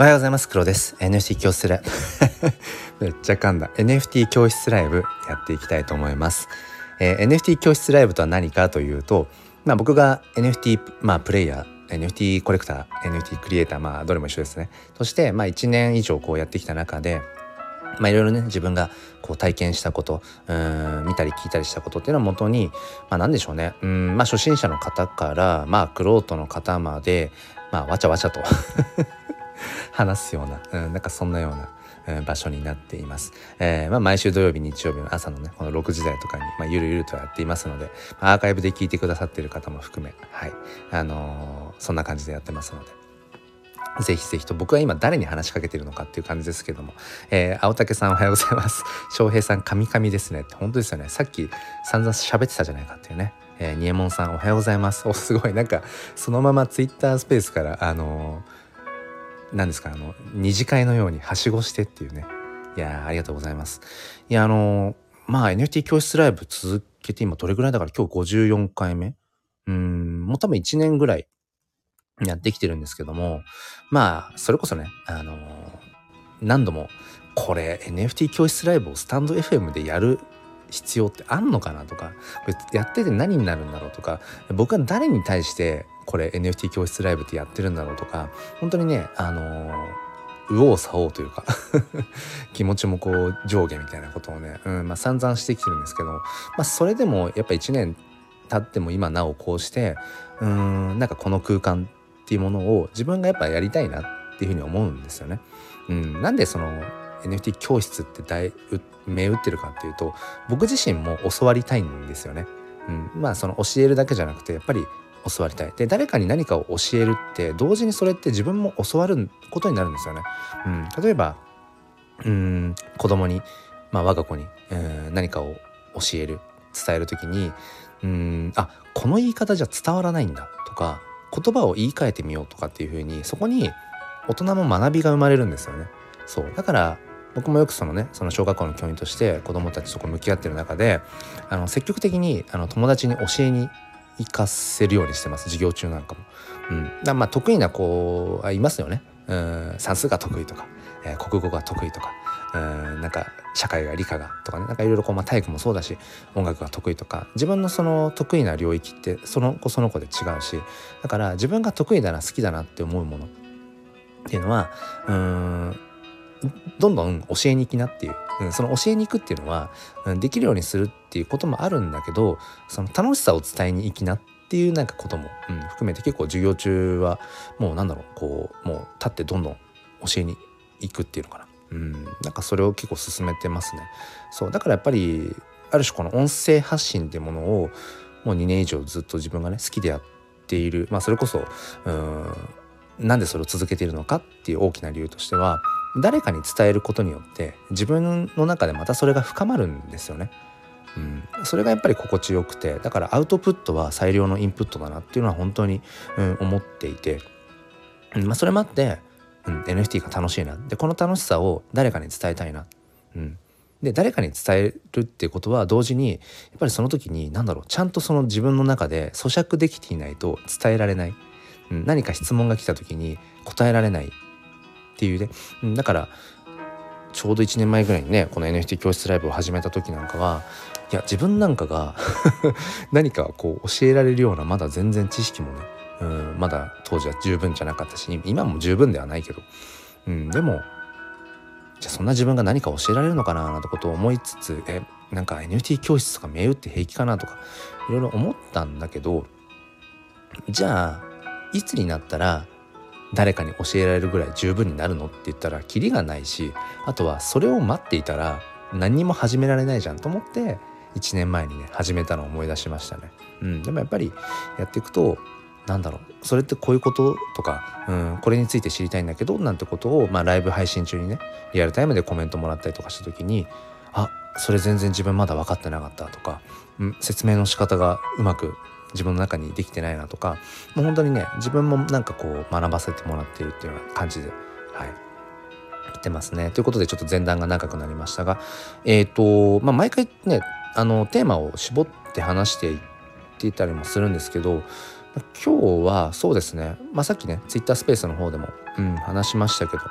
おはようございます。黒です。NFT 教室ライブ。めっちゃ噛んだ。NFT 教室ライブやっていきたいと思います、えー、NFT 教室ライブとは何かというとまあ僕が NFT まあプレイヤー NFT コレクター NFT クリエイターまあどれも一緒ですね。そしてまあ1年以上こうやってきた中でまあいろいろね自分がこう体験したことうん見たり聞いたりしたことっていうのをもとにまあ何でしょうね。うんまあ初心者の方からまあクロートの方までまあわちゃわちゃと。話すような、うん、なんかそんなような。場所になっています。えーまあ、毎週土曜日日曜日の朝のねこの6時台とかに、まあ、ゆるゆるとやっていますので、アーカイブで聞いてくださっている方も含めはい。あのー、そんな感じでやってますので。ぜひぜひと僕は今誰に話しかけてるのかっていう感じですけども、えー、青竹さんおはようございます。翔平さんカミカミですねって。本当ですよね。さっき散々喋ってたじゃないかっていうね。えー、ニエモンさんおはようございます。おすごい。なんかそのままツイッタースペースからあのー何ですかあの二次会のようにはしごしてっていうね。いやありがとうございます。いやあのまあ NFT 教室ライブ続けて今どれぐらいだから今日54回目？うんもう多分1年ぐらいやってきてるんですけどもまあそれこそねあの何度もこれ NFT 教室ライブをスタンド FM でやる必要ってあんのかなとかやってて何になるんだろうとか僕は誰に対してこれ NFT 教室ライブってやってるんだろうとか本当にねあの右往左往というか 気持ちもこう上下みたいなことをね、うんまあ、散々してきてるんですけど、まあ、それでもやっぱ1年経っても今なおこうしてうんなんかこの空間っていうものを自分がやっぱやりたいなっていうふうに思うんですよね。うん、なんでその NFT 教室って大銘打ってるかっていうと僕自身も教わりたいんですよね。うん、まあその教えるだけじゃなくてやっぱり教わりたいで誰かに何かを教えるって同時にそれって自分も教わることになるんですよね。うん、例えばうん子供に、まあ、我が子に、えー、何かを教える伝える時にうんあこの言い方じゃ伝わらないんだとか言葉を言い換えてみようとかっていうふうにそこに大人も学びが生まれるんですよね。そうだから僕もよくそのねその小学校の教員として子どもたちとこ向き合ってる中であの積極的にあの友達に教えに行かせるようにしてます。授業中なんかも。うん、だまあ得意な子はいますよね。うん。算数が得意とか、えー、国語が得意とかうん。なんか社会が理科がとかね。なんかいろいろこう、まあ、体育もそうだし音楽が得意とか。自分のその得意な領域ってその子その子で違うしだから自分が得意だな好きだなって思うものっていうのはうん。どんどん教えに行きなっていう、うん、その教えに行くっていうのは、うん、できるようにするっていうこともあるんだけどその楽しさを伝えに行きなっていうなんかことも、うん、含めて結構授業中はもうなんだろうこうもう立ってどんどん教えに行くっていうのかな、うん、なんかそれを結構進めてますね。そうだからやっぱりある種この音声発信ってものをもう2年以上ずっと自分がね好きでやっているまあそれこそうんなんでそれを続けているのかっていう大きな理由としては誰かに伝えることによって自分の中でまたそれが深まるんですよね。うん、それがやっぱり心地よくてだからアウトプットは最良のインプットだなっていうのは本当に、うん、思っていて、うんまあ、それもあって、うん、NFT が楽しいな。でこの楽しさを誰かに伝えたいな、うん、で誰かに伝えるっていうことは同時にやっぱりその時に何だろうちゃんとその自分の中で咀嚼できていないと伝えられない、うん、何か質問が来た時に答えられない。っていうね、うん、だからちょうど1年前ぐらいにねこの NFT 教室ライブを始めた時なんかはいや自分なんかが 何かこう教えられるようなまだ全然知識もねうんまだ当時は十分じゃなかったし今も十分ではないけど、うん、でもじゃあそんな自分が何か教えられるのかななんてことを思いつつえなんか NFT 教室とか銘打って平気かなとかいろいろ思ったんだけどじゃあいつになったら誰かに教えられるぐらい十分になるのって言ったらキリがないしあとはそれを待っていたら何にも始められないじゃんと思って1年前にね始めたのを思い出しましたね。うん、でもやっぱりやっていくとなんだろうそれってこういうこととか、うん、これについて知りたいんだけどなんてことを、まあ、ライブ配信中にねリアルタイムでコメントもらったりとかした時にあそれ全然自分まだ分かってなかったとか、うん、説明の仕方がうまく自分の中にできてないなとかもう本当にね自分もなんかこう学ばせてもらってるっていうような感じではい。言ってますね。ということでちょっと前段が長くなりましたがえっ、ー、とまあ毎回ねあのテーマを絞って話していっていたりもするんですけど今日はそうですね、まあ、さっきね Twitter スペースの方でも、うん、話しましたけど、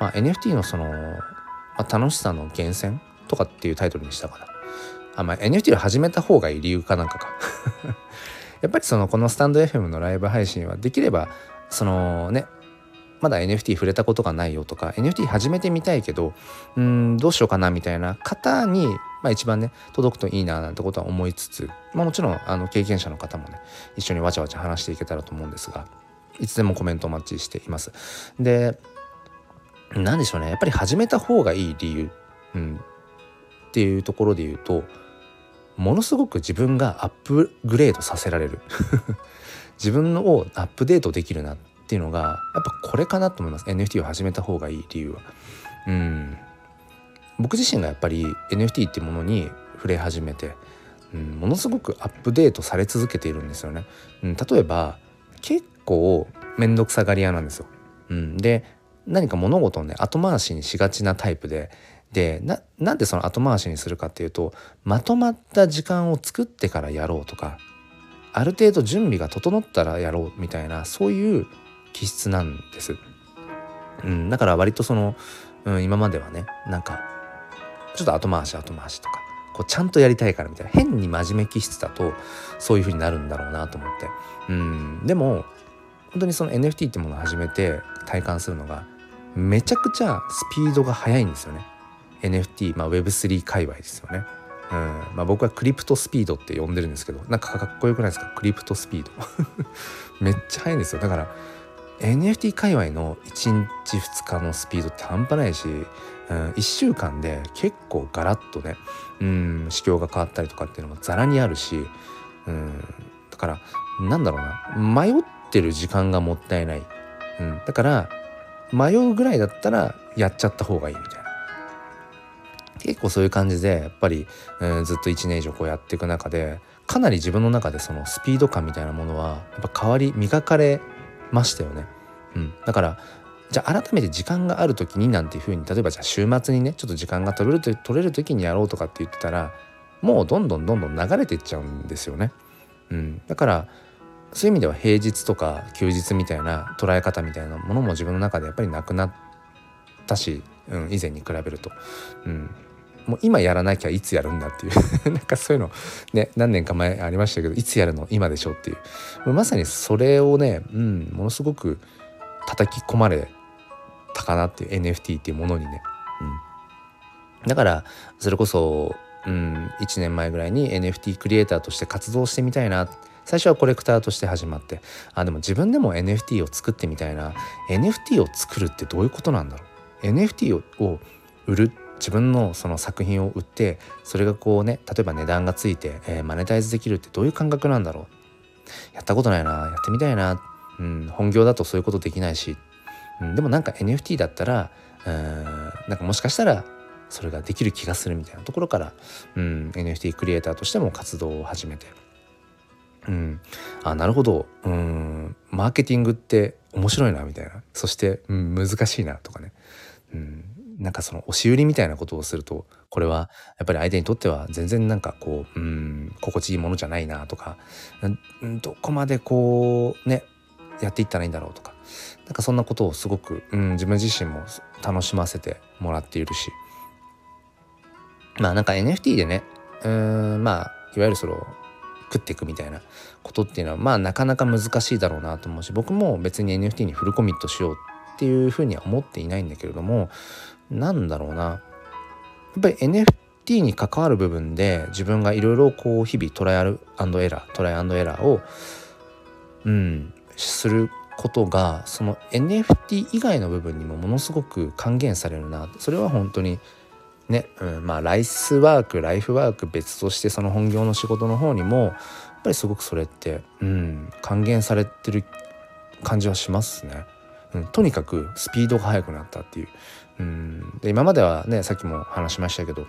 まあ、NFT のその、まあ、楽しさの源泉とかっていうタイトルにしたかな。あ、まあ、NFT を始めた方がいい理由かなんかか。やっぱりそのこのスタンド FM のライブ配信はできればそのねまだ NFT 触れたことがないよとか NFT 始めてみたいけどうんどうしようかなみたいな方に、まあ、一番ね届くといいななんてことは思いつつ、まあ、もちろんあの経験者の方もね一緒にわちゃわちゃ話していけたらと思うんですがいつでもコメントお待ちしています。で何でしょうねやっぱり始めた方がいい理由、うん、っていうところで言うとものすごく自分がアップグレードさせられる 自分をアップデートできるなっていうのがやっぱこれかなと思います NFT を始めた方がいい理由は。うん僕自身がやっぱり NFT っていうものに触れ始めて、うん、ものすごくアップデートされ続けているんですよね。うん、例えば結構面倒くさがり屋なんですよ。うん、で何か物事をね後回しにしがちなタイプででななんでその後回しにするかっていうとまとまった時間を作ってからやろうとかある程度準備が整ったらやろうみたいなそういう気質なんです。うん、だから割とその、うん、今まではねなんかちょっと後回し後回しとかこうちゃんとやりたいからみたいな変に真面目気質だとそういう風になるんだろうなと思って。うん、でも本当にその NFT ってものを始めて体感するのがめちゃくちゃスピードが速いんですよね。NFT、まあ、Web3 界隈ですよね。うん。まあ、僕はクリプトスピードって呼んでるんですけどなんかかっこよくないですか？クリプトスピード。めっちゃ速いんですよ。だから NFT 界隈の1日2日のスピードって半端ないし、うん、1週間で結構ガラッとね、うん、市況が変わったりとかっていうのもざらにあるし、うん、だからなんだろうな。迷ってる時間がもったいない、うん、だから迷うぐらいだったらやっちゃった方がいいみたいな。結構そういう感じでやっぱり、うん、ずっと1年以上こうやっていく中でかなり自分の中でそのスピード感みたいなものはやっぱ変わり磨かれましたよね。うん、だからじゃあ改めて時間がある時になんていうふうに例えばじゃあ週末にねちょっと時間が取れる取れる時にやろうとかって言ってたらもうどんどんどんどん流れていっちゃうんですよね。うん、だからそういう意味では平日とか休日みたいな捉え方みたいなものも自分の中でやっぱりなくなったし、うん、以前に比べると。うんもう今やらなきゃいつやるんだっていう。なんかそういうのね何年か前ありましたけどいつやるの？今でしょっていう。まさにそれをね、うん、ものすごく叩き込まれたかなっていう NFT っていうものにね、うん、だからそれこそ、うん、1年前ぐらいに NFT クリエイターとして活動してみたいな。最初はコレクターとして始まって。あでも自分でも NFT を作ってみたいな。NFT を作るってどういうことなんだろう？NFT を売る自分のその作品を売ってそれがこうね例えば値段がついて、えー、マネタイズできるってどういう感覚なんだろう。やったことないなやってみたいな、うん、本業だとそういうことできないし、うん、でもなんか NFT だったらうんなんかもしかしたらそれができる気がするみたいなところから、うん、NFT クリエイターとしても活動を始めて、うん、あなるほど。うんマーケティングって面白いなみたいな。そして、うん、難しいなとかね、うん、なんかその押し売りみたいなことをするとこれはやっぱり相手にとっては全然なんかこううん心地いいものじゃないなとかどこまでこうねやっていったらいいんだろうとかなんかそんなことをすごく、うん、自分自身も楽しませてもらっているしまあなんか NFT でねうんまあいわゆるその食っていくみたいなことっていうのはまあなかなか難しいだろうなと思うし僕も別に NFT にフルコミットしようっていうふうには思っていないんだけれどもなんだろうなやっぱり NFT に関わる部分で自分がいろいろこう日々トライアンドエラートライアンドエラーをうんすることがその NFT 以外の部分にもものすごく還元されるなそれは本当にね、うん、まあライスワークライフワーク別としてその本業の仕事の方にもやっぱりすごくそれって、うん、還元されてる感じはしますね。うん、とにかくスピードが速くなったっていううんで今まではねさっきも話しましたけど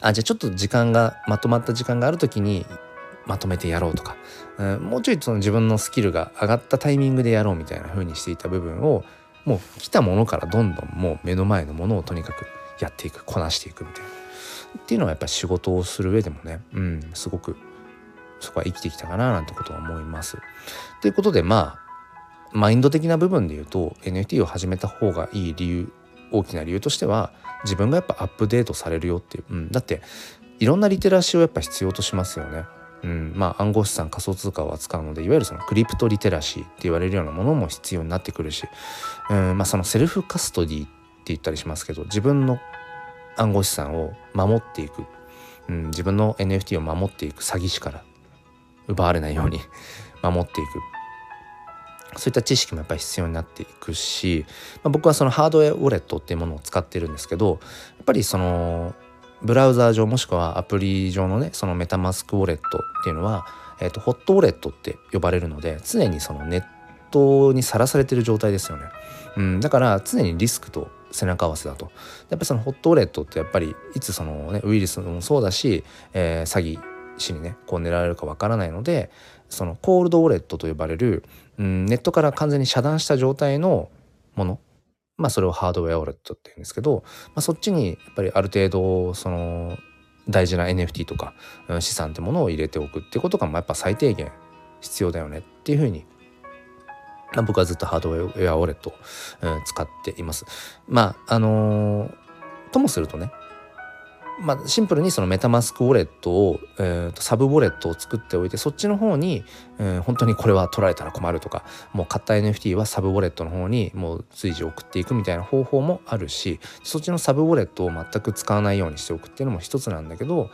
あじゃあちょっと時間がまとまった時間がある時にまとめてやろうとか、うん、もうちょいその自分のスキルが上がったタイミングでやろうみたいな風にしていた部分をもう来たものからどんどんもう目の前のものをとにかくやっていくこなしていくみたいなっていうのはやっぱ仕事をする上でもね、うん、すごくそこは生きてきたかななんてことは思います。ということでまあマインド的な部分で言うと NFT を始めた方がいい理由大きな理由としては自分がやっぱアップデートされるよっていう、うん、だっていろんなリテラシーをやっぱ必要としますよね。うん、まあ暗号資産仮想通貨を扱うのでいわゆるそのクリプトリテラシーって言われるようなものも必要になってくるし、うん。まあ、そのセルフカストディって言ったりしますけど自分の暗号資産を守っていく、うん、自分の NFT を守っていく詐欺師から奪われないように 守っていく。そういった知識もやっぱり必要になっていくし、まあ、僕はそのハードウェアウォレットっていうものを使ってるんですけどやっぱりそのブラウザー上もしくはアプリ上のねそのメタマスクウォレットっていうのは、えーと、ホットウォレットって呼ばれるので常にそのネットにさらされてる状態ですよね、うん、だから常にリスクと背中合わせだと。やっぱりそのホットウォレットってやっぱりいつそのねウイルスもそうだし、えー、詐欺師にねこう狙われるかわからないのでそのコールドウォレットと呼ばれる、うん、ネットから完全に遮断した状態のものまあそれをハードウェアウォレットって言うんですけど、まあ、そっちにやっぱりある程度その大事な NFT とか資産ってものを入れておくってことがまあやっぱ最低限必要だよねっていうふうに、僕はずっとハードウェアウォレットを、使っています。まああのー、ともするとねまあ、シンプルにそのメタマスクウォレットを、えー、とサブウォレットを作っておいてそっちの方に、えー、本当にこれは取られたら困るとかもう買った NFT はサブウォレットの方にもう随時送っていくみたいな方法もあるしそっちのサブウォレットを全く使わないようにしておくっていうのも一つなんだけど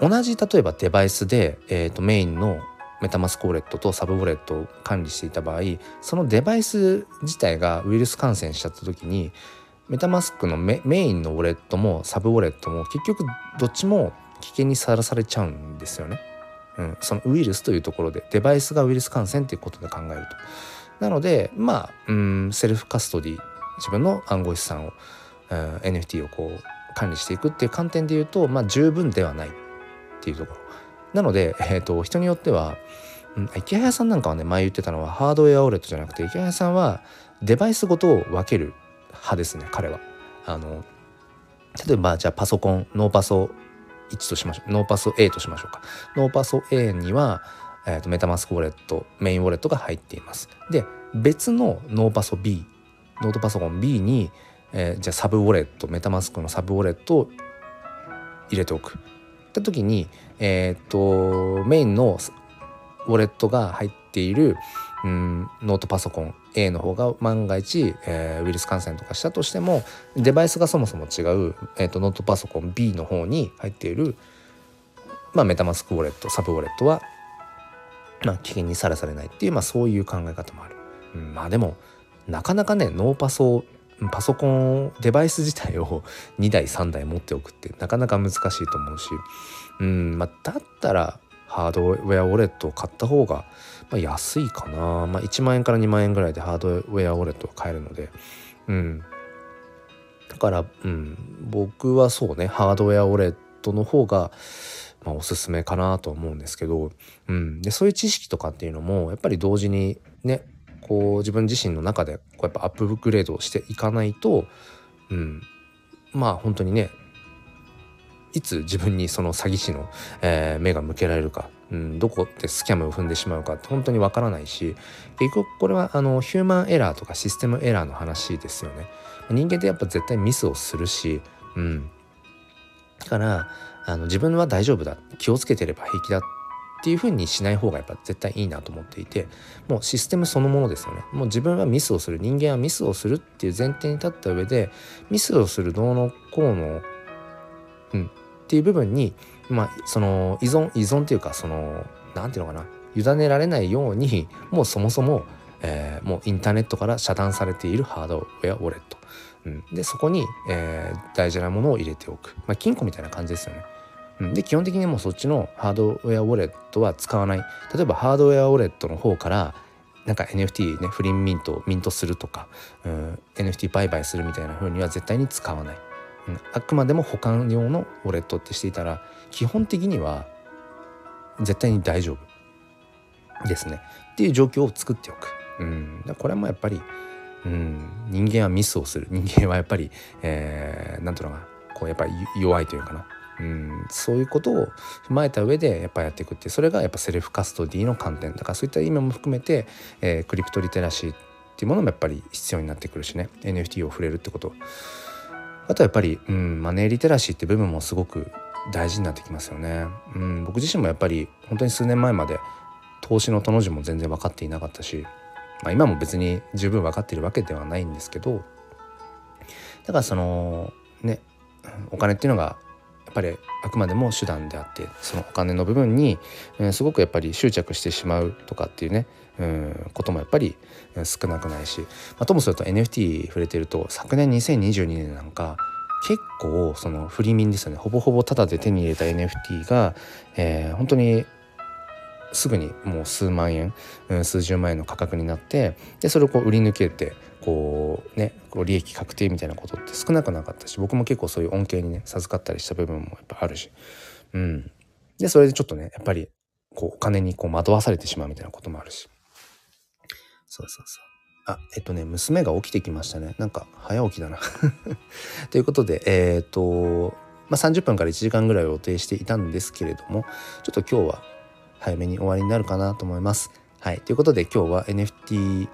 同じ例えばデバイスで、えー、とメインのメタマスクウォレットとサブウォレットを管理していた場合そのデバイス自体がウイルス感染しちゃった時にメタマスクのメインのウォレットもサブウォレットも結局どっちも危険にさらされちゃうんですよね。うん、そのウイルスというところでデバイスがウイルス感染ということで考えると。なのでまあうんセルフカストディ自分の暗号資産を、うん、NFT をこう管理していくっていう観点で言うとまあ十分ではないっていうところ。なので、えーと、人によっては、うん、池早さんなんかはね前言ってたのはハードウェアウォレットじゃなくて池早さんはデバイスごと分ける派ですね彼は。あの例えばじゃあパソコンノーパソ1としましょう。ノーパソ A としましょうか。ノーパソ A には、えーと、メタマスクウォレットメインウォレットが入っています。で別のノーパソ B ノートパソコン B に、えー、じゃあサブウォレットメタマスクのサブウォレットを入れておくった時にえっ、ー、とメインのウォレットが入っているうんノートパソコン A の方が万が一、えー、ウイルス感染とかしたとしてもデバイスがそもそも違う、えーと、ノートパソコン B の方に入っている、まあ、メタマスクウォレットサブウォレットは、まあ、危険にさらされないっていう、まあ、そういう考え方もある。うん、まあでもなかなかねノーパソパソコンデバイス自体を 2台3台持っておくってなかなか難しいと思うし、うんまあ、だったらハードウェアウォレットを買った方が、まあ、安いかな、まあ、1万円から2万円ぐらいでハードウェアウォレットを買えるので。うん。だから、うん、僕はそうねハードウェアウォレットの方が、まあ、おすすめかなと思うんですけど、うん、でそういう知識とかっていうのもやっぱり同時にねこう自分自身の中でこうやっぱアップグレードしていかないと、うん、まあ本当にねいつ自分にその詐欺師の、えー、目が向けられるか、うん、どこでスキャムを踏んでしまうかって本当にわからないし結局これはあのヒューマンエラーとかシステムエラーの話ですよね。人間ってやっぱ絶対ミスをするし、うん、だからあの自分は大丈夫だ。気をつけてれば平気だっていうふうにしない方がやっぱ絶対いいなと思っていてもうシステムそのものですよね。もう自分はミスをする。人間はミスをするっていう前提に立った上でミスをするどうのこうの、うん、っていう部分に、まあ、その依存依存っていうかその何て言うのかな委ねられないようにもうそもそも、えー、もうインターネットから遮断されているハードウェアウォレット、うん、でそこに、えー、大事なものを入れておく、まあ、金庫みたいな感じですよね。うん、で基本的にもうそっちのハードウェアウォレットは使わない。例えばハードウェアウォレットの方からなんか NFT ねフリーミントをミントするとか、うん、NFT 売買するみたいな風には絶対に使わない。あくまでも保管用のウォレットってしていたら基本的には絶対に大丈夫。ですね。っていう状況を作っておく。うん、これもやっぱり、うん、人間はミスをする。人間はやっぱり、えー、なんというのかこうやっぱり弱いというかな、うん、そういうことを踏まえた上でやっぱやっていくってそれがやっぱセルフカストディの観点だからそういった意味も含めて、えー、クリプトリテラシーっていうものもやっぱり必要になってくるしね。NFT を触れるってこと。あとはやっぱり、うん、マネーリテラシーって部分もすごく大事になってきますよね、うん、僕自身もやっぱり本当に数年前まで投資のとの字も全然分かっていなかったし、まあ、今も別に十分分かっているわけではないんですけどだからそのねお金っていうのがぱりあくまでも手段であってそのお金の部分に、うん、すごくやっぱり執着してしまうとかっていうね、うん、こともやっぱり少なくないし、まあ、ともすると NFT 触れてると昨年2022年なんか結構そのフリミンですよね。ほぼほぼタダで手に入れた NFT が、えー、本当にすぐにもう数万円、数十万円の価格になってでそれをこう売り抜けてこうねこう利益確定みたいなことって少なくなかったし僕も結構そういう恩恵にね授かったりした部分もやっぱあるし、うん、でそれでちょっとねやっぱりこうお金にこう惑わされてしまうみたいなこともあるし。そうそうそう。あえっとね娘が起きてきましたね。なんか早起きだな。ということでえー、っとまあ、30分から1時間ぐらいを予定していたんですけれどもちょっと今日は早めに終わりになるかなと思います。はい、ということで今日は NFT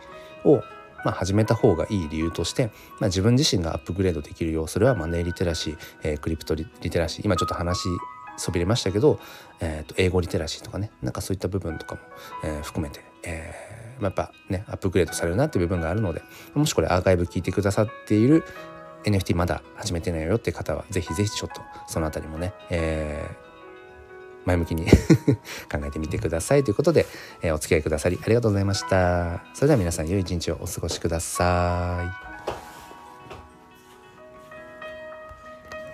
をまあ、始めた方がいい理由として、まあ、自分自身がアップグレードできるようそれはマネーリテラシー、えー、クリプトリテラシー今ちょっと話そびれましたけど、えー、と英語リテラシーとかねなんかそういった部分とかも、えー、含めて、えー、やっぱねアップグレードされるなっていう部分があるのでもしこれアーカイブ聞いてくださっている NFT まだ始めてないよって方は是非是非ちょっとその辺りもね、えー、前向きに 考えてみてくださいということで、え、お付き合いくださりありがとうございました。それでは皆さん良い一日をお過ごしください。